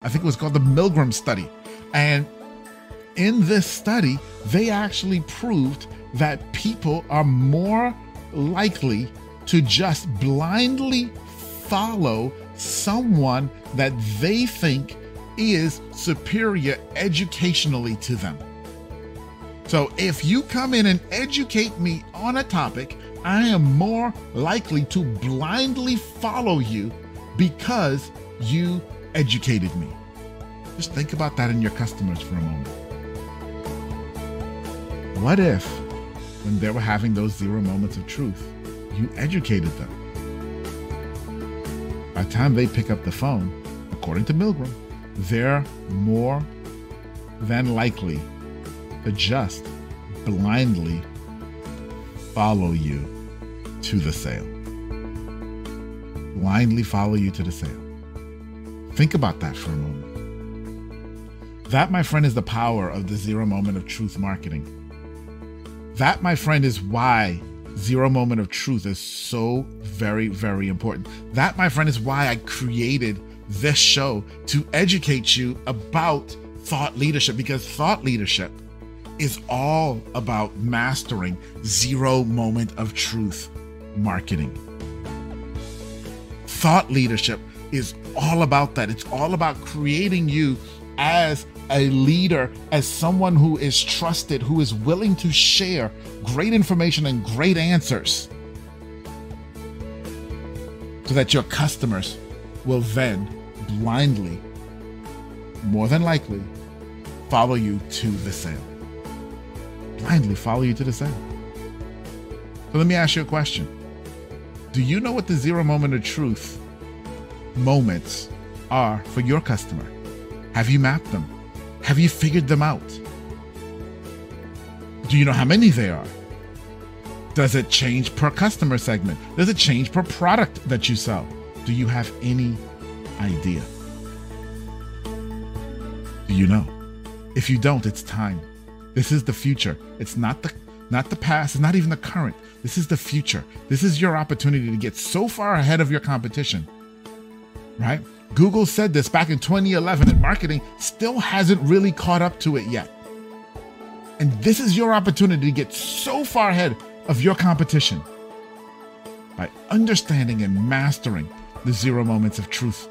I think it was called the Milgram study. And in this study, they actually proved that people are more likely to just blindly follow someone that they think is superior educationally to them. So if you come in and educate me on a topic, I am more likely to blindly follow you because you educated me. Just think about that in your customers for a moment. What if, when they were having those zero moments of truth, you educated them? By the time they pick up the phone, according to Milgram, they're more than likely to just blindly follow you to the sale. Blindly follow you to the sale. Think about that for a moment. That, my friend, is the power of the zero moment of truth marketing. That, my friend, is why zero moment of truth is so very, very important. That, my friend, is why I created this show to educate you about thought leadership because thought leadership is all about mastering zero moment of truth marketing. Thought leadership is all about that. It's all about creating you as a leader, as someone who is trusted, who is willing to share great information and great answers so that your customers will then blindly, more than likely, follow you to the sale. Blindly follow you to the sale. So let me ask you a question. Do you know what the zero moment of truth moments are for your customer? Have you mapped them? Have you figured them out? Do you know how many they are? Does it change per customer segment? Does it change per product that you sell? Do you have any idea? Do you know? If you don't, it's time. This is the future. It's not the not the past, it's not even the current. This is the future. This is your opportunity to get so far ahead of your competition. Right? Google said this back in 2011 and marketing still hasn't really caught up to it yet. And this is your opportunity to get so far ahead of your competition by understanding and mastering the zero moments of truth